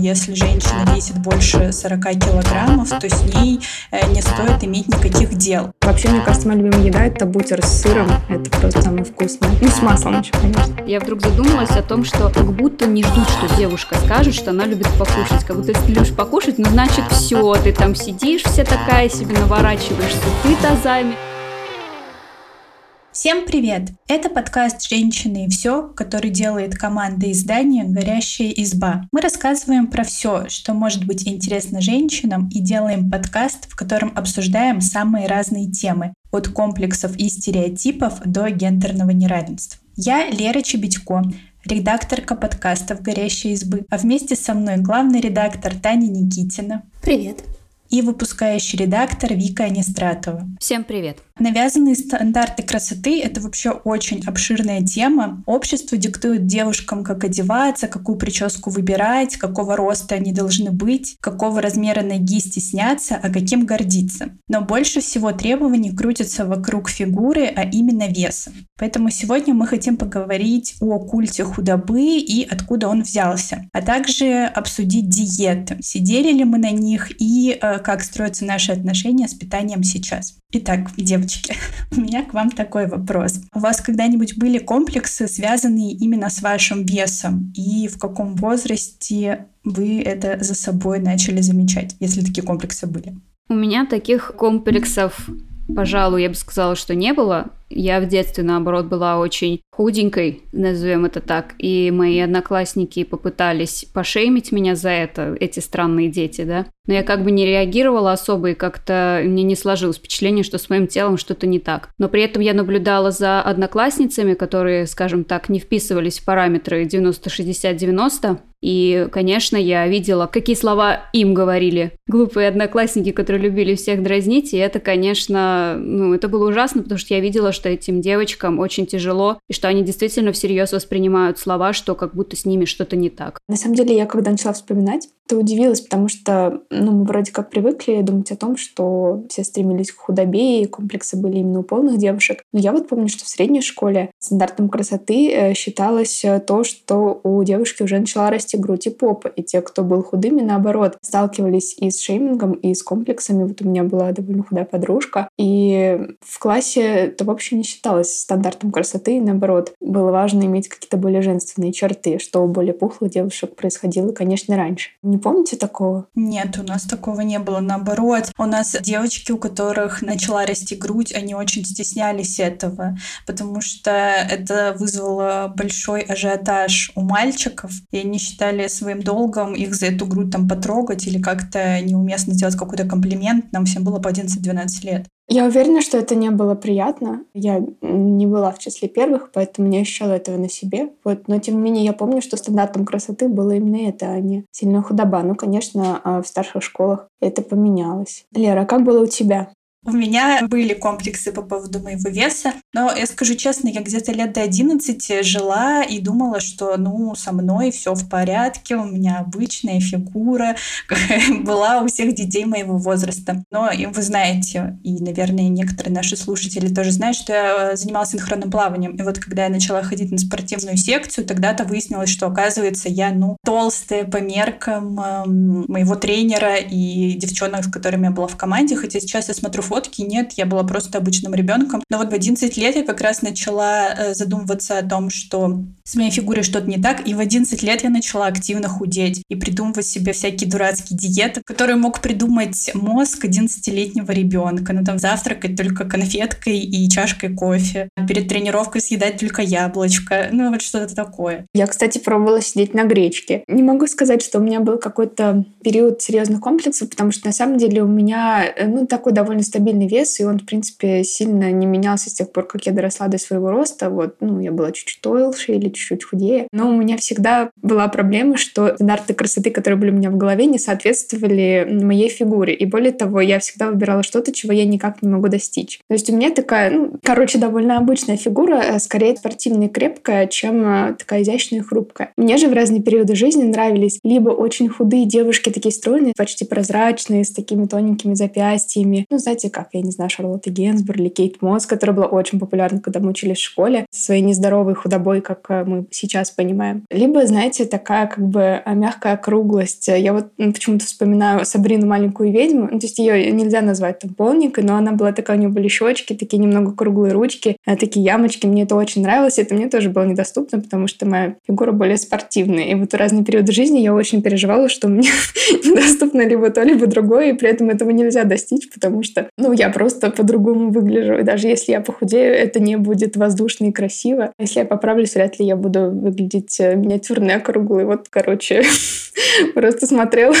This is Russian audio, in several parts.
Если женщина весит больше 40 килограммов, то с ней э, не стоит иметь никаких дел. Вообще, мне кажется, моя любимая еда – это бутер с сыром. Это просто самое вкусное. Ну, с маслом еще, конечно. Я вдруг задумалась о том, что как будто не ждут, что девушка скажет, что она любит покушать. Как будто если ты любишь покушать, ну, значит, все, ты там сидишь вся такая себе, наворачиваешь супы тазами. Всем привет! Это подкаст «Женщины и все», который делает команда издания «Горящая изба». Мы рассказываем про все, что может быть интересно женщинам, и делаем подкаст, в котором обсуждаем самые разные темы, от комплексов и стереотипов до гендерного неравенства. Я Лера Чебедько, редакторка подкастов «Горящей избы», а вместе со мной главный редактор Таня Никитина. Привет! И выпускающий редактор Вика Анистратова. Всем привет! Навязанные стандарты красоты – это вообще очень обширная тема. Общество диктует девушкам, как одеваться, какую прическу выбирать, какого роста они должны быть, какого размера ноги стесняться, а каким гордиться. Но больше всего требований крутятся вокруг фигуры, а именно веса. Поэтому сегодня мы хотим поговорить о культе худобы и откуда он взялся, а также обсудить диеты, сидели ли мы на них и э, как строятся наши отношения с питанием сейчас. Итак, девочки, у меня к вам такой вопрос. У вас когда-нибудь были комплексы, связанные именно с вашим весом? И в каком возрасте вы это за собой начали замечать, если такие комплексы были? У меня таких комплексов, пожалуй, я бы сказала, что не было. Я в детстве, наоборот, была очень худенькой, назовем это так, и мои одноклассники попытались пошеймить меня за это, эти странные дети, да. Но я как бы не реагировала особо, и как-то мне не сложилось впечатление, что с моим телом что-то не так. Но при этом я наблюдала за одноклассницами, которые, скажем так, не вписывались в параметры 90-60-90, и, конечно, я видела, какие слова им говорили глупые одноклассники, которые любили всех дразнить, и это, конечно, ну, это было ужасно, потому что я видела, что этим девочкам очень тяжело, и что они действительно всерьез воспринимают слова, что как будто с ними что-то не так. На самом деле, я когда начала вспоминать, то удивилась, потому что ну, мы вроде как привыкли думать о том, что все стремились к худобе, и комплексы были именно у полных девушек. Но я вот помню, что в средней школе стандартом красоты э, считалось э, то, что у девушки уже начала расти грудь и попа, и те, кто был худыми, наоборот, сталкивались и с шеймингом, и с комплексами. Вот у меня была довольно худая подружка, и в классе это вообще не считалось стандартом красоты, и наоборот, было важно иметь какие-то более женственные черты, что у более пухлых девушек происходило, конечно, раньше. Не помните такого? Нет, у нас такого не было. Наоборот, у нас девочки, у которых начала расти грудь, они очень стеснялись этого, потому что это вызвало большой ажиотаж у мальчиков, и они считали своим долгом их за эту грудь там потрогать или как-то неуместно сделать какой-то комплимент. Нам всем было по 11-12 лет. Я уверена, что это не было приятно. Я не была в числе первых, поэтому не ощущала этого на себе. Вот. Но, тем не менее, я помню, что стандартом красоты было именно это, а не сильная худоба. Ну, конечно, а в старших школах это поменялось. Лера, а как было у тебя? У меня были комплексы по поводу моего веса, но я скажу честно, я где-то лет до 11 жила и думала, что ну со мной все в порядке, у меня обычная фигура, была у всех детей моего возраста. Но вы знаете, и, наверное, некоторые наши слушатели тоже знают, что я занималась синхронным плаванием. И вот когда я начала ходить на спортивную секцию, тогда-то выяснилось, что, оказывается, я, ну, толстая по меркам э, моего тренера и девчонок, с которыми я была в команде, хотя сейчас я смотрю фотки, нет, я была просто обычным ребенком. Но вот в 11 лет я как раз начала э, задумываться о том, что с моей фигурой что-то не так, и в 11 лет я начала активно худеть и придумывать себе всякие дурацкие диеты, которые мог придумать мозг 11-летнего ребенка. Ну там завтракать только конфеткой и чашкой кофе, перед тренировкой съедать только яблочко, ну вот что-то такое. Я, кстати, пробовала сидеть на гречке. Не могу сказать, что у меня был какой-то период серьезных комплексов, потому что на самом деле у меня э, ну, такой довольно стабильный вес, и он, в принципе, сильно не менялся с тех пор, как я доросла до своего роста. Вот, ну, я была чуть-чуть толще или чуть-чуть худее. Но у меня всегда была проблема, что стандарты красоты, которые были у меня в голове, не соответствовали моей фигуре. И более того, я всегда выбирала что-то, чего я никак не могу достичь. То есть у меня такая, ну, короче, довольно обычная фигура, э, скорее спортивная и крепкая, чем э, такая изящная и хрупкая. Мне же в разные периоды жизни нравились либо очень худые девушки, такие стройные, почти прозрачные, с такими тоненькими запястьями. Ну, знаете, знаете, как, я не знаю, Шарлотта Генсбур или Кейт Мосс, которая была очень популярна, когда мы учились в школе, со своей нездоровой худобой, как э, мы сейчас понимаем. Либо, знаете, такая как бы э, мягкая округлость. Я вот почему-то вспоминаю Сабрину маленькую ведьму. Ну, то есть ее нельзя назвать там полненькой, но она была такая, у нее были щечки, такие немного круглые ручки, такие ямочки. Мне это очень нравилось. Это мне тоже было недоступно, потому что моя фигура более спортивная. И вот в разные периоды жизни я очень переживала, что мне недоступно либо то, либо другое, и при этом этого нельзя достичь, потому что, ну, я просто по-другому выгляжу. И даже если я похудею, это не будет воздушно и красиво. Если я поправлюсь, вряд ли я буду выглядеть э, миниатюрной, округлой. Вот, короче, просто смотрела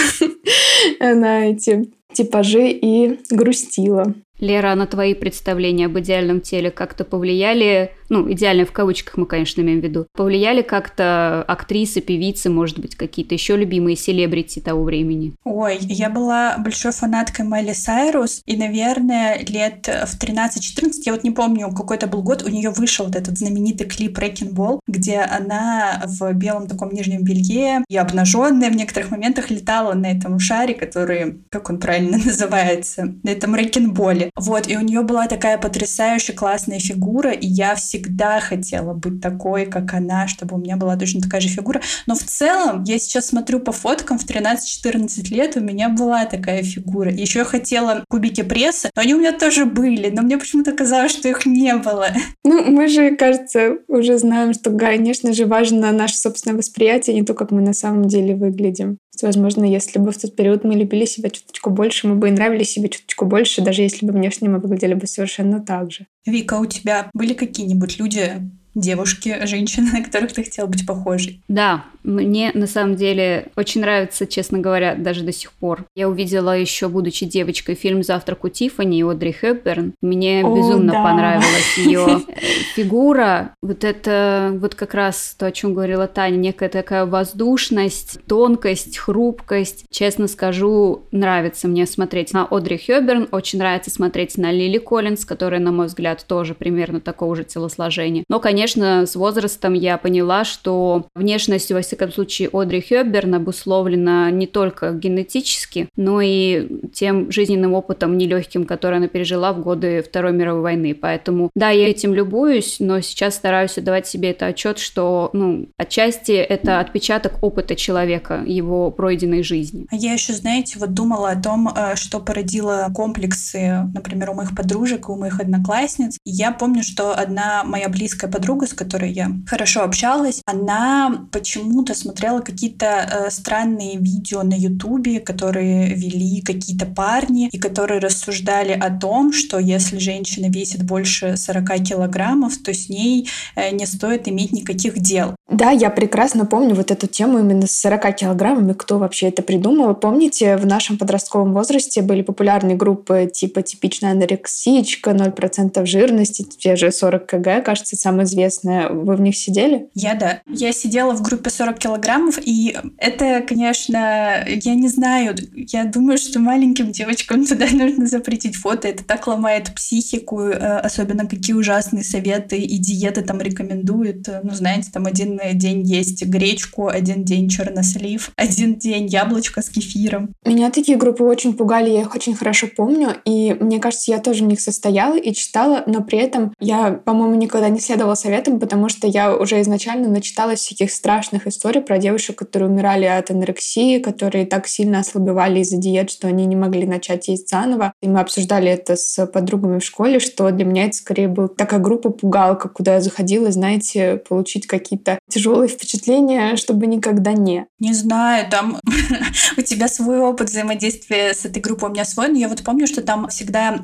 на эти типажи и грустила. Лера, на твои представления об идеальном теле как-то повлияли ну, идеально в кавычках мы, конечно, имеем в виду, повлияли как-то актрисы, певицы, может быть, какие-то еще любимые селебрити того времени? Ой, я была большой фанаткой Майли Сайрус, и, наверное, лет в 13-14, я вот не помню, какой это был год, у нее вышел вот этот знаменитый клип Wrecking Ball, где она в белом таком нижнем белье и обнаженная в некоторых моментах летала на этом шаре, который, как он правильно называется, на этом Ball. Вот, и у нее была такая потрясающая классная фигура, и я всегда всегда хотела быть такой, как она, чтобы у меня была точно такая же фигура. Но в целом, я сейчас смотрю по фоткам, в 13-14 лет у меня была такая фигура. Еще я хотела кубики пресса, но они у меня тоже были, но мне почему-то казалось, что их не было. Ну, мы же, кажется, уже знаем, что, конечно же, важно наше собственное восприятие, не то, как мы на самом деле выглядим. Возможно, если бы в тот период мы любили себя чуточку больше, мы бы и нравились себе чуточку больше, даже если бы внешне мы выглядели бы совершенно так же. Вика, у тебя были какие-нибудь люди, девушки, женщины, на которых ты хотела быть похожей? Да, мне на самом деле очень нравится, честно говоря, даже до сих пор. Я увидела еще, будучи девочкой, фильм «Завтрак у Тиффани» и Одри Хепберн. Мне О, безумно да. понравилась ее фигура. Вот это вот как раз то, о чем говорила Таня, некая такая воздушность, тонкость, хрупкость. Честно скажу, нравится мне смотреть на Одри Хепберн, очень нравится смотреть на Лили Коллинз, которая, на мой взгляд, тоже примерно такого же телосложения. Но, конечно, с возрастом я поняла, что внешность, во всяком случае, Одри Хёбберн обусловлена не только генетически, но и тем жизненным опытом нелегким, который она пережила в годы Второй мировой войны. Поэтому, да, я этим любуюсь, но сейчас стараюсь отдавать себе это отчет, что, ну, отчасти это отпечаток опыта человека, его пройденной жизни. А я еще, знаете, вот думала о том, э, что породило комплексы, например, у моих подружек, у моих одноклассниц. Я помню, что одна моя близкая подруга, с которой я хорошо общалась, она почему почему-то смотрела какие-то э, странные видео на Ютубе, которые вели какие-то парни, и которые рассуждали о том, что если женщина весит больше 40 килограммов, то с ней э, не стоит иметь никаких дел. Да, я прекрасно помню вот эту тему именно с 40 килограммами, кто вообще это придумал. Помните, в нашем подростковом возрасте были популярные группы типа типичная анорексичка, 0% жирности, те же 40 кг, кажется, самая известная. Вы в них сидели? Я да. Я сидела в группе 40 килограммов, и это, конечно, я не знаю, я думаю, что маленьким девочкам туда нужно запретить фото, это так ломает психику, э, особенно какие ужасные советы и диеты там рекомендуют. Ну, знаете, там один день есть гречку, один день чернослив, один день яблочко с кефиром. Меня такие группы очень пугали, я их очень хорошо помню, и мне кажется, я тоже в них состояла и читала, но при этом я, по-моему, никогда не следовала советам, потому что я уже изначально начиталась всяких страшных историй про девушек, которые умирали от анорексии, которые так сильно ослабевали из-за диет, что они не могли начать есть заново. И мы обсуждали это с подругами в школе, что для меня это скорее была такая группа пугалка, куда я заходила, знаете, получить какие-то тяжелые впечатления, чтобы никогда не. Не знаю, там у тебя свой опыт взаимодействия с этой группой, у меня свой, но я вот помню, что там всегда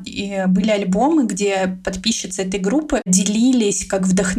были альбомы, где подписчицы этой группы делились как вдохновение,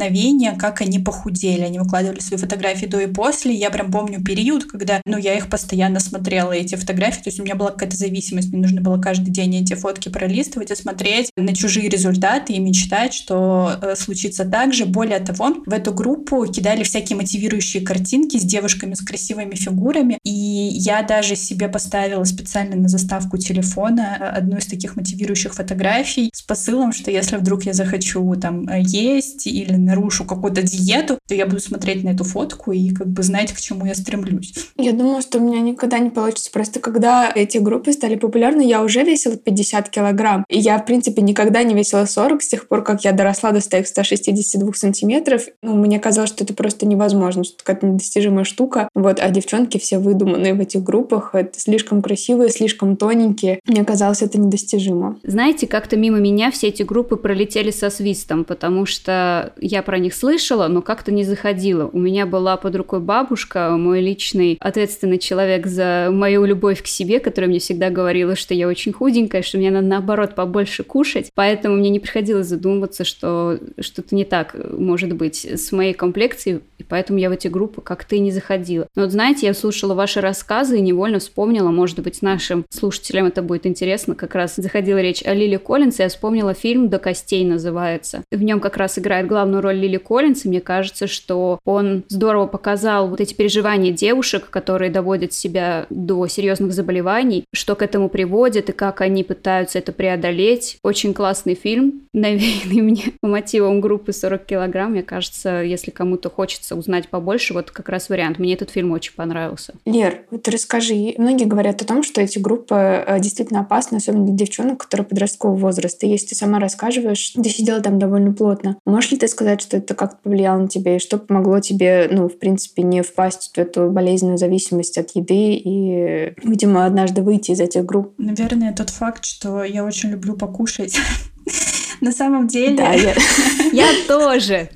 как они похудели. Они выкладывали свои фотографии до и после, после. Я прям помню период, когда, ну, я их постоянно смотрела, эти фотографии. То есть у меня была какая-то зависимость. Мне нужно было каждый день эти фотки пролистывать и смотреть на чужие результаты и мечтать, что э, случится так же. Более того, в эту группу кидали всякие мотивирующие картинки с девушками с красивыми фигурами. И я даже себе поставила специально на заставку телефона э, одну из таких мотивирующих фотографий с посылом, что если вдруг я захочу там э, есть или нарушу какую-то диету, то я буду смотреть на эту фотку и как бы знать, к чему я стремлюсь. Я думала, что у меня никогда не получится. Просто когда эти группы стали популярны, я уже весила 50 килограмм. И я, в принципе, никогда не весила 40 с тех пор, как я доросла до 162 сантиметров. Ну, мне казалось, что это просто невозможно, что это какая-то недостижимая штука. Вот, а девчонки все выдуманные в этих группах. Это слишком красивые, слишком тоненькие. Мне казалось, это недостижимо. Знаете, как-то мимо меня все эти группы пролетели со свистом, потому что я про них слышала, но как-то не заходила. У меня была под рукой бабушка, мой личный ответственный человек за мою любовь к себе, которая мне всегда говорила, что я очень худенькая, что мне надо наоборот побольше кушать. Поэтому мне не приходилось задумываться, что что-то не так может быть с моей комплекцией, и поэтому я в эти группы как-то и не заходила. Но вот знаете, я слушала ваши рассказы и невольно вспомнила, может быть, нашим слушателям это будет интересно, как раз заходила речь о Лили Коллинс, и я вспомнила фильм «До костей» называется. В нем как раз играет главную роль Лили Коллинс, и мне кажется, что он здорово показал вот эти переживания девушек, которые доводят себя до серьезных заболеваний, что к этому приводит и как они пытаются это преодолеть. Очень классный фильм, навеянный мне по мотивам группы 40 килограмм. Мне кажется, если кому-то хочется узнать побольше, вот как раз вариант. Мне этот фильм очень понравился. Лер, вот расскажи. Многие говорят о том, что эти группы э, действительно опасны, особенно для девчонок, которые подросткового возраста. Если ты сама рассказываешь, ты сидела там довольно плотно. Можешь ли ты сказать, что это как-то повлияло на тебя, и что помогло тебе, ну, в принципе, не впасть в эту болезненную зависимость от еды и, видимо, однажды выйти из этих групп? Наверное, тот факт, что я очень люблю покушать. На самом деле... Да, я... я тоже.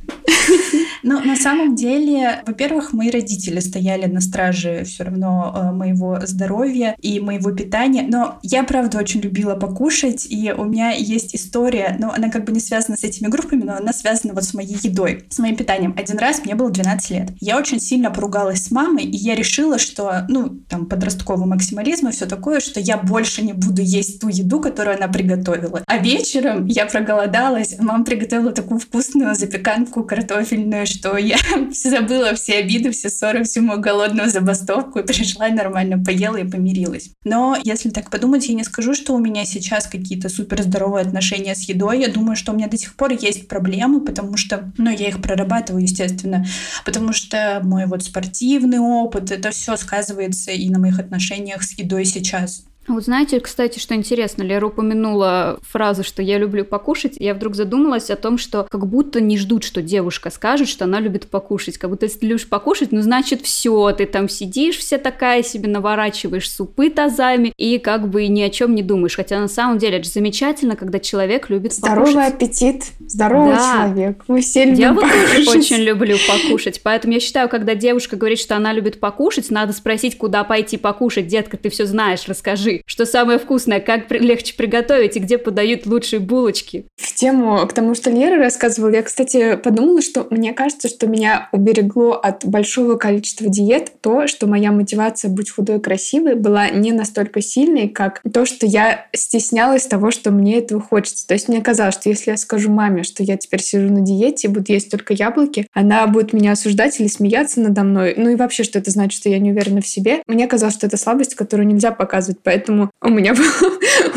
Но на самом деле, во-первых, мои родители стояли на страже все равно э, моего здоровья и моего питания. Но я, правда, очень любила покушать, и у меня есть история, но она как бы не связана с этими группами, но она связана вот с моей едой, с моим питанием. Один раз мне было 12 лет. Я очень сильно поругалась с мамой, и я решила, что, ну, там, подростковый максимализм и все такое, что я больше не буду есть ту еду, которую она приготовила. А вечером я проголодалась, мама приготовила такую вкусную запеканку картофельную, что я забыла все обиды, все ссоры, всю мою голодную забастовку и пришла нормально поела и помирилась. Но если так подумать, я не скажу, что у меня сейчас какие-то супер здоровые отношения с едой. Я думаю, что у меня до сих пор есть проблемы, потому что, ну, я их прорабатываю, естественно, потому что мой вот спортивный опыт, это все сказывается и на моих отношениях с едой сейчас. Вот знаете, кстати, что интересно, Лера упомянула фразу, что я люблю покушать. Я вдруг задумалась о том, что как будто не ждут, что девушка скажет, что она любит покушать. Как будто если ты любишь покушать, ну значит все, ты там сидишь вся такая, себе наворачиваешь супы тазами и как бы ни о чем не думаешь. Хотя на самом деле это же замечательно, когда человек любит Здоровый покушать. аппетит, здоровый да. человек. Мы все любим Я покушать. вот очень люблю покушать. Поэтому я считаю, когда девушка говорит, что она любит покушать, надо спросить, куда пойти покушать. Детка, ты все знаешь, расскажи что самое вкусное, как легче приготовить и где подают лучшие булочки. В тему к тому, что Лера рассказывала, я, кстати, подумала, что мне кажется, что меня уберегло от большого количества диет то, что моя мотивация быть худой и красивой была не настолько сильной, как то, что я стеснялась того, что мне этого хочется. То есть мне казалось, что если я скажу маме, что я теперь сижу на диете и буду есть только яблоки, она будет меня осуждать или смеяться надо мной. Ну и вообще, что это значит, что я не уверена в себе. Мне казалось, что это слабость, которую нельзя показывать. Поэтому поэтому у меня было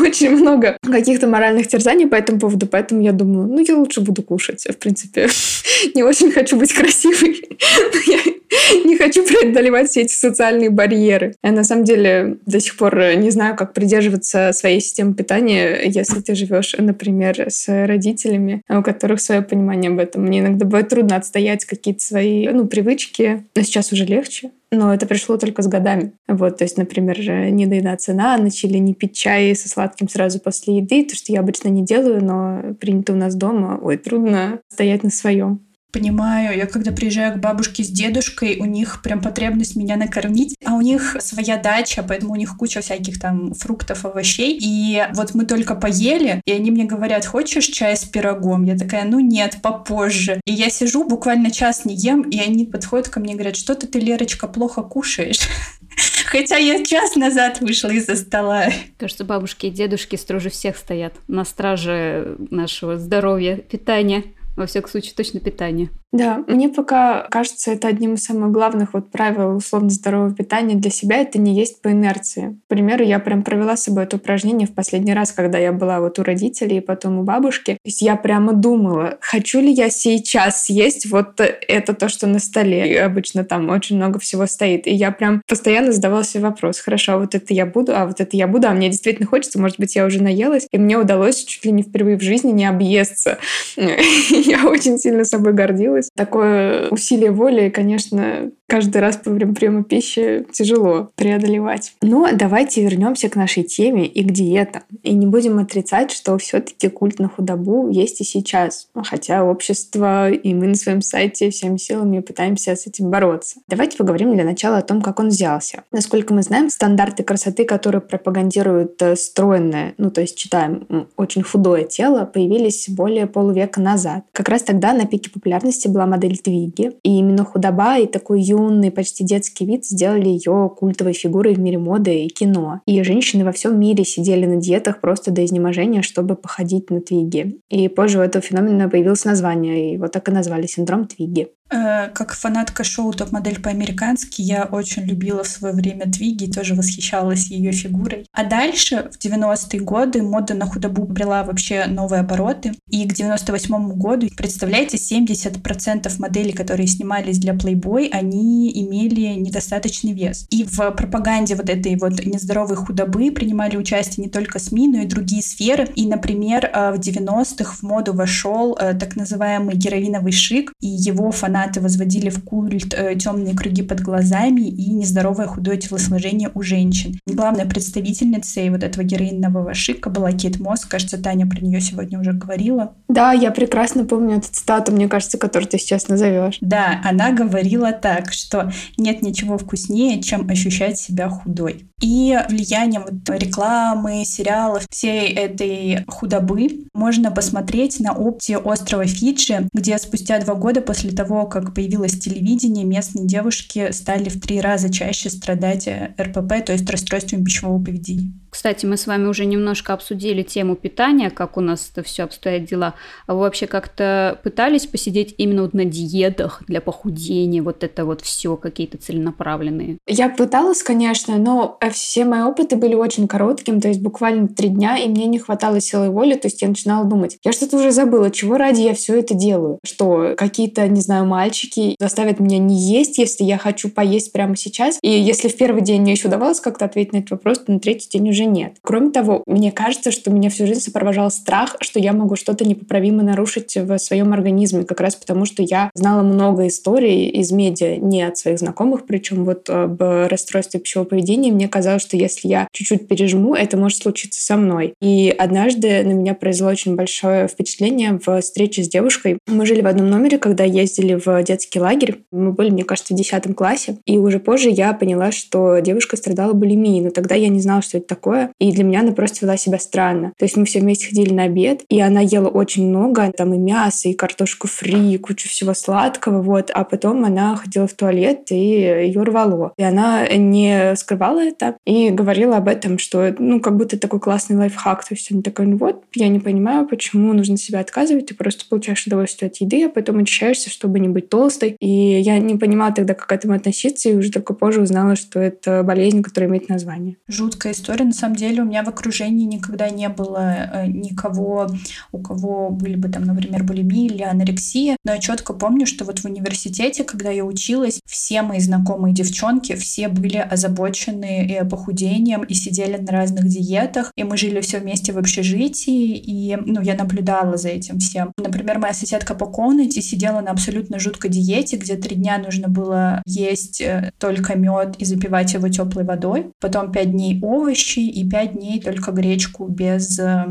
очень много каких-то моральных терзаний по этому поводу, поэтому я думаю, ну, я лучше буду кушать. В принципе, не очень хочу быть красивой, но я не хочу преодолевать все эти социальные барьеры. Я на самом деле до сих пор не знаю, как придерживаться своей системы питания, если ты живешь, например, с родителями, у которых свое понимание об этом. Мне иногда бывает трудно отстоять какие-то свои ну, привычки, но сейчас уже легче но это пришло только с годами. Вот, то есть, например, не доедаться на ночь или не пить чай со сладким сразу после еды, то, что я обычно не делаю, но принято у нас дома. Ой, трудно стоять на своем. Понимаю, я когда приезжаю к бабушке с дедушкой, у них прям потребность меня накормить, а у них своя дача, поэтому у них куча всяких там фруктов, овощей. И вот мы только поели, и они мне говорят, хочешь чай с пирогом? Я такая, ну нет, попозже. И я сижу, буквально час не ем, и они подходят ко мне и говорят, что-то ты, Лерочка, плохо кушаешь. Хотя я час назад вышла из-за стола. Кажется, бабушки и дедушки строже всех стоят на страже нашего здоровья, питания. Во всяком случае, точно питание. Да, мне пока кажется, это одним из самых главных вот правил условно здорового питания для себя, это не есть по инерции. К примеру, я прям провела с собой это упражнение в последний раз, когда я была вот у родителей и потом у бабушки. То есть я прямо думала, хочу ли я сейчас съесть вот это то, что на столе. И обычно там очень много всего стоит. И я прям постоянно задавала себе вопрос, хорошо, а вот это я буду, а вот это я буду, а мне действительно хочется, может быть, я уже наелась. И мне удалось чуть ли не впервые в жизни не объесться. Я очень сильно собой гордилась. Такое усилие воли, конечно, каждый раз время приема пищи тяжело преодолевать. Но давайте вернемся к нашей теме и к диетам. И не будем отрицать, что все-таки культ на худобу есть и сейчас. Хотя общество и мы на своем сайте всеми силами пытаемся с этим бороться. Давайте поговорим для начала о том, как он взялся. Насколько мы знаем, стандарты красоты, которые пропагандируют э, стройное, ну то есть читаем, очень худое тело, появились более полувека назад. Как раз тогда на пике популярности была модель Твиги. И именно худоба и такой юный, почти детский вид сделали ее культовой фигурой в мире моды и кино. И женщины во всем мире сидели на диетах просто до изнеможения, чтобы походить на Твиги. И позже у этого феномена появилось название, и вот так и назвали синдром Твиги. Э, как фанатка шоу «Топ-модель по-американски» я очень любила в свое время Твиги тоже восхищалась ее фигурой. А дальше, в 90-е годы, мода на худобу брела вообще новые обороты. И к 98 году, представляете, 70% моделей, которые снимались для Playboy, они имели недостаточный вес. И в пропаганде вот этой вот нездоровой худобы принимали участие не только СМИ, но и другие сферы. И, например, э, в 90-х в моду вошел э, так называемый героиновый шик, и его фанаты фанаты возводили в культ э, темные круги под глазами и нездоровое худое телосложение у женщин. Главной представительницей вот этого героинного шика была Кейт Мосс. Кажется, Таня про нее сегодня уже говорила. Да, я прекрасно помню эту цитату, мне кажется, которую ты сейчас назовешь. Да, она говорила так, что нет ничего вкуснее, чем ощущать себя худой. И влияние вот рекламы, сериалов, всей этой худобы можно посмотреть на опте острова Фиджи, где спустя два года после того, как появилось телевидение, местные девушки стали в три раза чаще страдать э, РПП, то есть расстройством пищевого поведения. Кстати, мы с вами уже немножко обсудили тему питания, как у нас это все обстоят дела. А вы вообще как-то пытались посидеть именно вот на диетах для похудения, вот это вот все какие-то целенаправленные? Я пыталась, конечно, но э, все мои опыты были очень короткими, то есть буквально три дня, и мне не хватало силы воли, то есть я начинала думать, я что-то уже забыла, чего ради я все это делаю? Что какие-то, не знаю, мальчики заставят меня не есть, если я хочу поесть прямо сейчас. И если в первый день мне еще удавалось как-то ответить на этот вопрос, то на третий день уже уже нет. Кроме того, мне кажется, что меня всю жизнь сопровождал страх, что я могу что-то непоправимо нарушить в своем организме, как раз потому, что я знала много историй из медиа, не от своих знакомых, причем вот об расстройстве пищевого поведения. Мне казалось, что если я чуть-чуть пережму, это может случиться со мной. И однажды на меня произвело очень большое впечатление в встрече с девушкой. Мы жили в одном номере, когда ездили в детский лагерь. Мы были, мне кажется, в 10 классе. И уже позже я поняла, что девушка страдала булимией, но тогда я не знала, что это такое такое. И для меня она просто вела себя странно. То есть мы все вместе ходили на обед, и она ела очень много, там и мясо, и картошку фри, и кучу всего сладкого, вот. А потом она ходила в туалет, и ее рвало. И она не скрывала это и говорила об этом, что, ну, как будто такой классный лайфхак. То есть она такая, ну вот, я не понимаю, почему нужно себя отказывать, ты просто получаешь удовольствие от еды, а потом очищаешься, чтобы не быть толстой. И я не понимала тогда, как к этому относиться, и уже только позже узнала, что это болезнь, которая имеет название. Жуткая история, на самом самом деле у меня в окружении никогда не было э, никого, у кого были бы там, например, булимия или анорексия. Но я четко помню, что вот в университете, когда я училась, все мои знакомые девчонки, все были озабочены и похудением, и сидели на разных диетах. И мы жили все вместе в общежитии, и ну, я наблюдала за этим всем. Например, моя соседка по комнате сидела на абсолютно жуткой диете, где три дня нужно было есть э, только мед и запивать его теплой водой. Потом пять дней овощи и пять дней только гречку без э,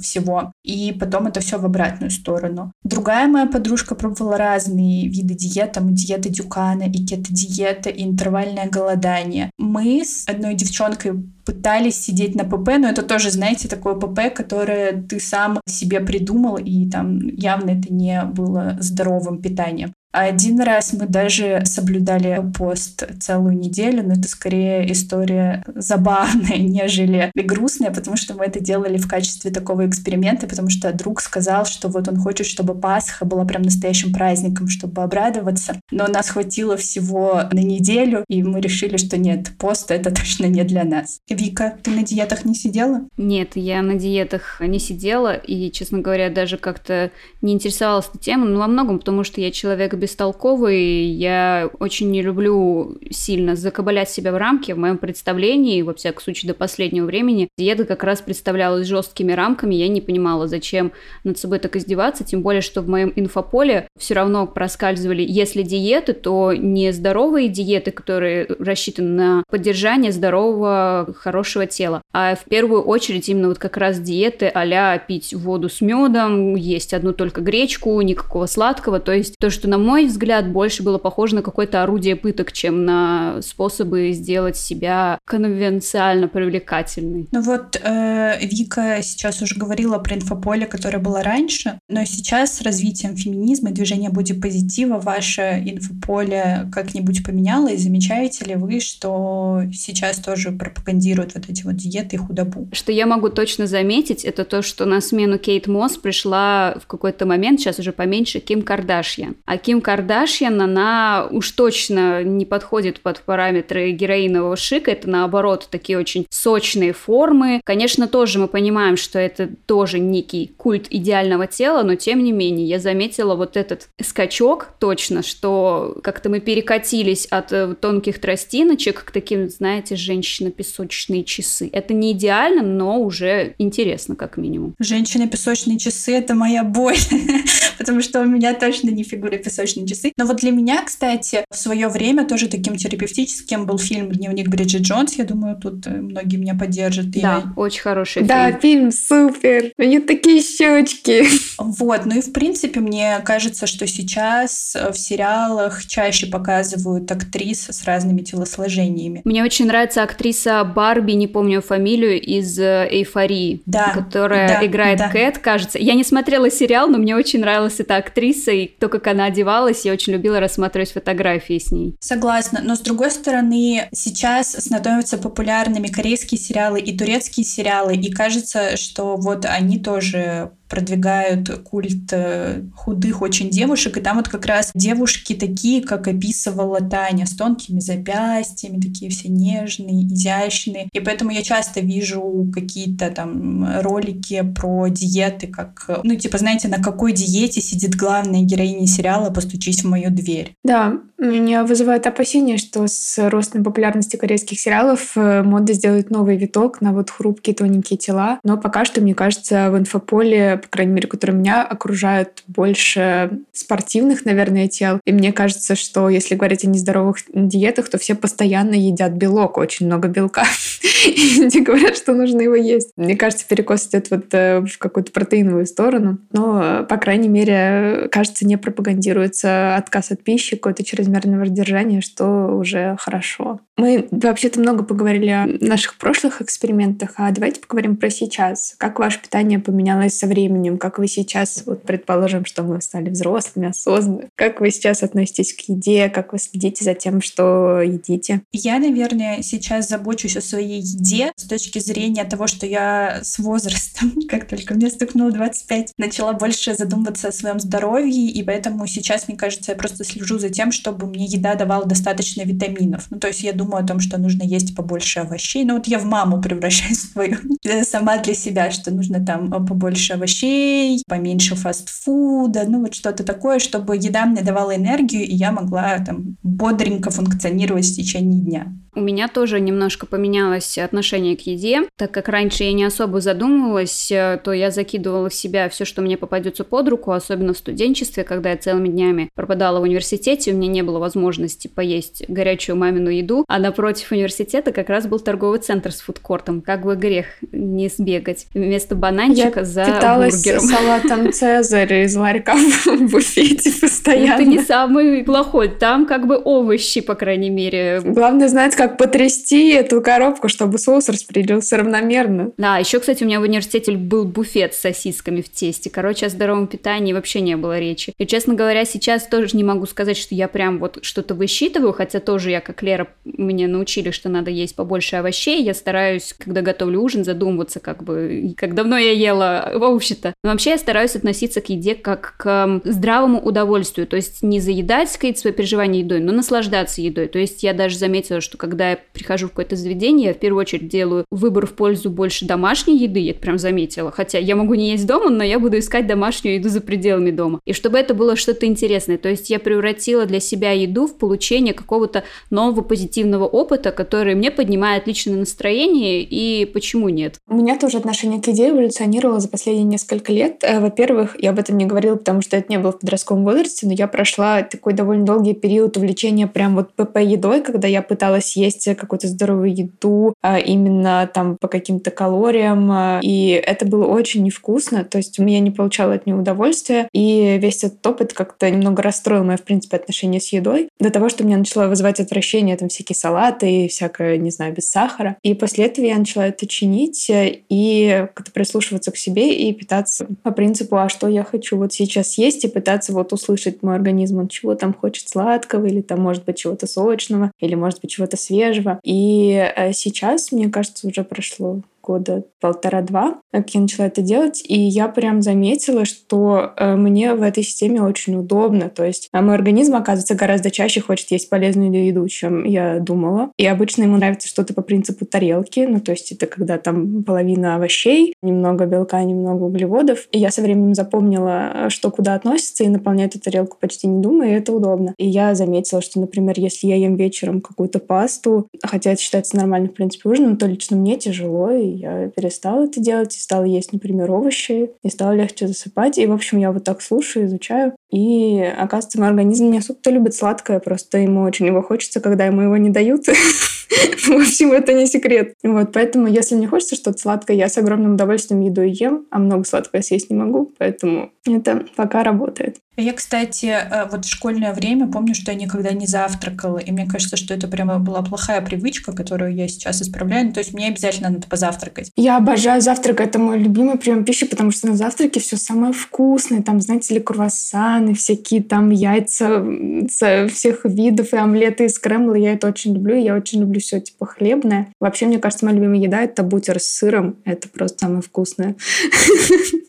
всего. И потом это все в обратную сторону. Другая моя подружка пробовала разные виды диет, там диета Дюкана, и кето-диета, и интервальное голодание. Мы с одной девчонкой пытались сидеть на ПП, но это тоже, знаете, такое ПП, которое ты сам себе придумал, и там явно это не было здоровым питанием. Один раз мы даже соблюдали пост целую неделю, но это скорее история забавная, нежели грустная, потому что мы это делали в качестве такого эксперимента, потому что друг сказал, что вот он хочет, чтобы Пасха была прям настоящим праздником, чтобы обрадоваться. Но нас хватило всего на неделю, и мы решили, что нет, пост — это точно не для нас. Вика, ты на диетах не сидела? Нет, я на диетах не сидела, и, честно говоря, даже как-то не интересовалась этой темой, ну, во многом потому, что я человек бестолковый, я очень не люблю сильно закабалять себя в рамки. В моем представлении, во всяком случае, до последнего времени, диета как раз представлялась жесткими рамками. Я не понимала, зачем над собой так издеваться, тем более, что в моем инфополе все равно проскальзывали, если диеты, то не здоровые диеты, которые рассчитаны на поддержание здорового, хорошего тела, а в первую очередь именно вот как раз диеты а пить воду с медом, есть одну только гречку, никакого сладкого, то есть то, что, на мой взгляд, больше было похоже на какое-то орудие пыток, чем на способы сделать себя конвенциально привлекательной. Ну вот э, Вика сейчас уже говорила про инфополе, которое было раньше, но сейчас с развитием феминизма и движения бодипозитива ваше инфополе как-нибудь поменялось? Замечаете ли вы, что сейчас тоже пропагандируют вот эти вот диеты и худобу? Что я могу точно заметить, это то, что на смену Кейт Мосс пришла в какой-то момент, сейчас уже поменьше, Ким Кардашьян. А Ким Кардашьян, она уж точно не подходит под параметры героинового шика, это наоборот такие очень сочные формы. Конечно, тоже мы понимаем, что это тоже некий культ идеального тела, но тем не менее я заметила вот этот скачок точно, что как-то мы перекатились от э, тонких тростиночек к таким, знаете, женщина-песочные часы. Это не идеально, но уже интересно, как минимум. Женщины-песочные часы — это моя боль, потому что у меня точно не фигура песочные часы. Но вот для меня, кстати, в свое время тоже таким терапевтическим был фильм «Дневник Бриджит Джонс». Я думаю, тут э, многие меня поддержат. Да, я... очень хороший да, фильм. Да, фильм супер. У нее такие щечки. Вот, ну и в принципе мне кажется, что сейчас в сериалах чаще показывают актрис с разными телосложениями. Мне очень нравится актриса Барби, не помню фамилию, из э, «Эйфории», да, которая да, играет да. Кэт, кажется. Я не смотрела сериал, но мне очень нравилась эта актриса, и то, как она одевалась, я очень любила рассматривать фотографии с ней. Согласна, но с другой стороны, сейчас становятся популярными корейские сериалы и турецкие сериалы, и кажется, что вот они тоже продвигают культ э, худых очень девушек, и там вот как раз девушки такие, как описывала Таня, с тонкими запястьями, такие все нежные, изящные. И поэтому я часто вижу какие-то там ролики про диеты, как, ну, типа, знаете, на какой диете сидит главная героиня сериала «Постучись в мою дверь». Да, меня вызывает опасение, что с ростом популярности корейских сериалов э, мода сделает новый виток на вот хрупкие тоненькие тела. Но пока что, мне кажется, в инфополе по крайней мере, которые меня окружают, больше спортивных, наверное, тел. И мне кажется, что если говорить о нездоровых диетах, то все постоянно едят белок, очень много белка. И люди говорят, что нужно его есть. Мне кажется, перекос идет вот э, в какую-то протеиновую сторону. Но, по крайней мере, кажется, не пропагандируется отказ от пищи, какое-то чрезмерное воздержание, что уже хорошо. Мы вообще-то много поговорили о наших прошлых экспериментах, а давайте поговорим про сейчас. Как ваше питание поменялось со временем? Временем, как вы сейчас, вот предположим, что мы стали взрослыми, осознанными, как вы сейчас относитесь к еде, как вы следите за тем, что едите? Я, наверное, сейчас забочусь о своей еде с точки зрения того, что я с возрастом, как только мне стукнуло 25, начала больше задумываться о своем здоровье, и поэтому сейчас, мне кажется, я просто слежу за тем, чтобы мне еда давала достаточно витаминов. Ну, то есть я думаю о том, что нужно есть побольше овощей. Ну, вот я в маму превращаюсь свою сама для себя, что нужно там побольше овощей, овощей, поменьше фастфуда, ну вот что-то такое, чтобы еда мне давала энергию, и я могла там бодренько функционировать в течение дня. У меня тоже немножко поменялось отношение к еде. Так как раньше я не особо задумывалась, э, то я закидывала в себя все, что мне попадется под руку, особенно в студенчестве, когда я целыми днями пропадала в университете, у меня не было возможности поесть горячую мамину еду, а напротив университета как раз был торговый центр с фудкортом. Как бы грех не сбегать. Вместо бананчика я за питалась питалась салатом Цезарь из ларька в буфете постоянно. Это не самый плохой. Там как бы овощи, по крайней мере. Главное знать, как потрясти эту коробку, чтобы соус распределился равномерно. Да, еще, кстати, у меня в университете был буфет с сосисками в тесте. Короче, о здоровом питании вообще не было речи. И, честно говоря, сейчас тоже не могу сказать, что я прям вот что-то высчитываю, хотя тоже я, как Лера, меня научили, что надо есть побольше овощей. Я стараюсь, когда готовлю ужин, задумываться, как бы, как давно я ела овощи-то. Но вообще я стараюсь относиться к еде как к здравому удовольствию. То есть не заедать, сказать, свои переживания едой, но наслаждаться едой. То есть я даже заметила, что когда я прихожу в какое-то заведение, я в первую очередь делаю выбор в пользу больше домашней еды, я это прям заметила. Хотя я могу не есть дома, но я буду искать домашнюю еду за пределами дома. И чтобы это было что-то интересное. То есть я превратила для себя еду в получение какого-то нового позитивного опыта, который мне поднимает личное настроение, и почему нет? У меня тоже отношение к еде эволюционировало за последние несколько лет. Э, во-первых, я об этом не говорила, потому что это не было в подростковом возрасте, но я прошла такой довольно долгий период увлечения прям вот ПП едой, когда я пыталась есть какую-то здоровую еду, а именно там по каким-то калориям, а, и это было очень невкусно, то есть у меня не получало от нее удовольствия, и весь этот опыт как-то немного расстроил мое, в принципе, отношение с едой, до того, что меня начало вызывать отвращение там всякие салаты и всякое, не знаю, без сахара. И после этого я начала это чинить и как-то прислушиваться к себе и питаться по принципу, а что я хочу вот сейчас есть, и пытаться вот услышать мой организм, он чего там хочет сладкого, или там может быть чего-то сочного, или может быть чего-то свежего. И э, сейчас, мне кажется, уже прошло года полтора-два, как я начала это делать, и я прям заметила, что э, мне в этой системе очень удобно. То есть э, мой организм, оказывается, гораздо чаще хочет есть полезную еду, чем я думала. И обычно ему нравится что-то по принципу тарелки, ну то есть это когда там половина овощей, немного белка, немного углеводов. И я со временем запомнила, что куда относится, и наполняю эту тарелку почти не думая, и это удобно. И я заметила, что, например, если я ем вечером какую-то пасту, хотя это считается нормальным, в принципе, ужином, то лично мне тяжело, и я перестала это делать и стала есть, например, овощи, и стало легче засыпать. И, в общем, я вот так слушаю, изучаю. И, оказывается, мой организм не особо-то любит сладкое, просто ему очень его хочется, когда ему его не дают. В общем, это не секрет. Вот, поэтому, если мне хочется что-то сладкое, я с огромным удовольствием еду и ем, а много сладкого съесть не могу, поэтому это пока работает. Я, кстати, э, вот в школьное время помню, что я никогда не завтракала, и мне кажется, что это прямо была плохая привычка, которую я сейчас исправляю. Ну, то есть мне обязательно надо позавтракать. Я обожаю завтрак, это мой любимый прием пищи, потому что на завтраке все самое вкусное. Там, знаете ли, круассаны, всякие там яйца всех видов, и омлеты, и скрэмблы. Я это очень люблю, я очень люблю все типа хлебное. Вообще, мне кажется, моя любимая еда — это бутер с сыром. Это просто самое вкусное.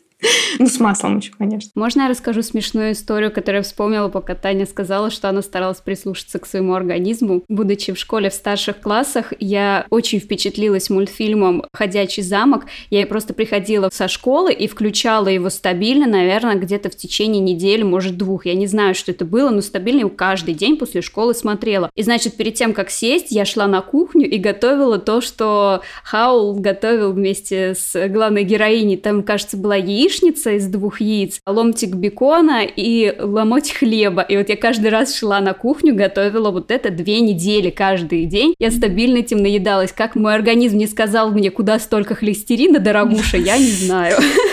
Ну, с маслом еще, конечно. Можно я расскажу смешную историю, которую я вспомнила, пока Таня сказала, что она старалась прислушаться к своему организму. Будучи в школе в старших классах, я очень впечатлилась мультфильмом «Ходячий замок». Я просто приходила со школы и включала его стабильно, наверное, где-то в течение недели, может, двух. Я не знаю, что это было, но стабильно каждый день после школы смотрела. И, значит, перед тем, как сесть, я шла на кухню и готовила то, что Хаул готовил вместе с главной героиней. Там, кажется, была яичница, яичница из двух яиц, ломтик бекона и ломоть хлеба. И вот я каждый раз шла на кухню, готовила вот это две недели каждый день. Я стабильно этим наедалась. Как мой организм не сказал мне, куда столько холестерина, дорогуша, я не знаю.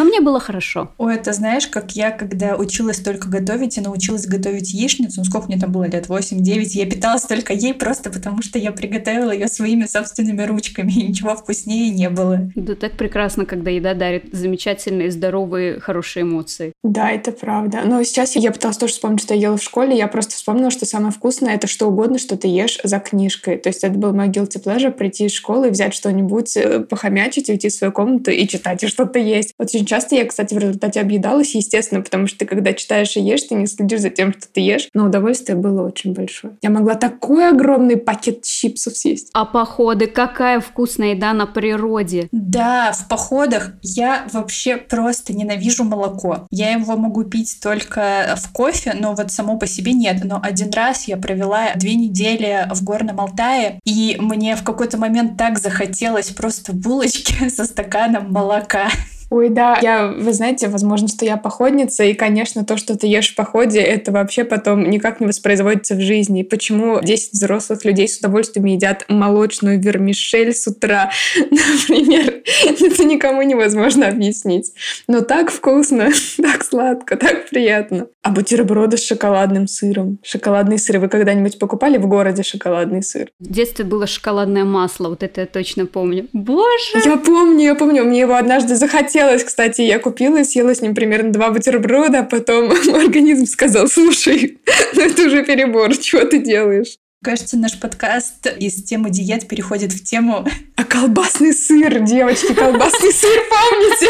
Но мне было хорошо. Ой, это знаешь, как я, когда училась только готовить, и научилась готовить яичницу, ну сколько мне там было, лет 8-9, я питалась только ей просто потому, что я приготовила ее своими собственными ручками, и ничего вкуснее не было. Да так прекрасно, когда еда дарит замечательные, здоровые, хорошие эмоции. Да, это правда. Но сейчас я пыталась тоже вспомнить, что я ела в школе, я просто вспомнила, что самое вкусное — это что угодно, что ты ешь за книжкой. То есть это был мой guilty pleasure — прийти из школы взять что-нибудь, э, похомячить, уйти в свою комнату и читать, и что-то есть. Вот очень часто я, кстати, в результате объедалась, естественно, потому что ты, когда читаешь и ешь, ты не следишь за тем, что ты ешь. Но удовольствие было очень большое. Я могла такой огромный пакет чипсов съесть. А походы? Какая вкусная еда на природе? Да, в походах я вообще просто ненавижу молоко. Я его могу пить только в кофе, но вот само по себе нет. Но один раз я провела две недели в Горном Алтае, и мне в какой-то момент так захотелось просто булочки со стаканом молока. Ой, да, я, вы знаете, возможно, что я походница, и, конечно, то, что ты ешь в походе, это вообще потом никак не воспроизводится в жизни. И почему 10 взрослых людей с удовольствием едят молочную вермишель с утра, например, это никому невозможно объяснить. Но так вкусно, так сладко, так приятно. А бутерброды с шоколадным сыром. Шоколадный сыр. Вы когда-нибудь покупали в городе шоколадный сыр? В детстве было шоколадное масло, вот это я точно помню. Боже! Я помню, я помню. Мне его однажды захотелось, кстати. Я купила и съела с ним примерно два бутерброда, а потом организм сказал, слушай, ну это уже перебор, чего ты делаешь? Кажется, наш подкаст из темы диет переходит в тему... А колбасный сыр, девочки, колбасный сыр, помните?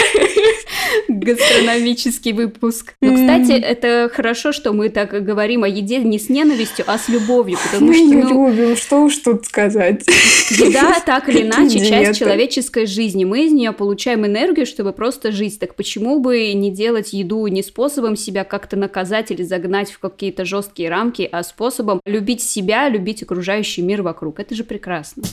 Гастрономический выпуск. Ну, кстати, это хорошо, что мы так говорим о еде не с ненавистью, а с любовью, потому что... ну, любим, что уж тут сказать. Еда так или иначе часть человеческой жизни. Мы из нее получаем энергию, чтобы просто жить. Так почему бы не делать еду не способом себя как-то наказать или загнать в какие-то жесткие рамки, а способом любить себя, любить любить окружающий мир вокруг. Это же прекрасно.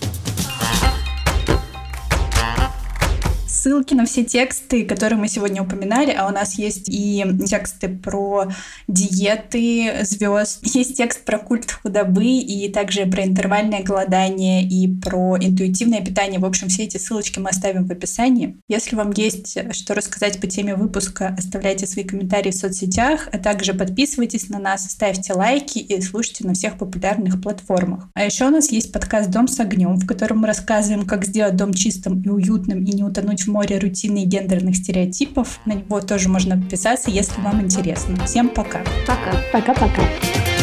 Ссылки на все тексты, которые мы сегодня упоминали, а у нас есть и тексты про диеты звезд, есть текст про культ худобы и также про интервальное голодание и про интуитивное питание. В общем, все эти ссылочки мы оставим в описании. Если вам есть что рассказать по теме выпуска, оставляйте свои комментарии в соцсетях, а также подписывайтесь на нас, ставьте лайки и слушайте на всех популярных платформах. А еще у нас есть подкаст «Дом с огнем», в котором мы рассказываем, как сделать дом чистым и уютным и не утонуть в море рутины и гендерных стереотипов. На него тоже можно подписаться, если вам интересно. Всем пока. Пока. Пока-пока.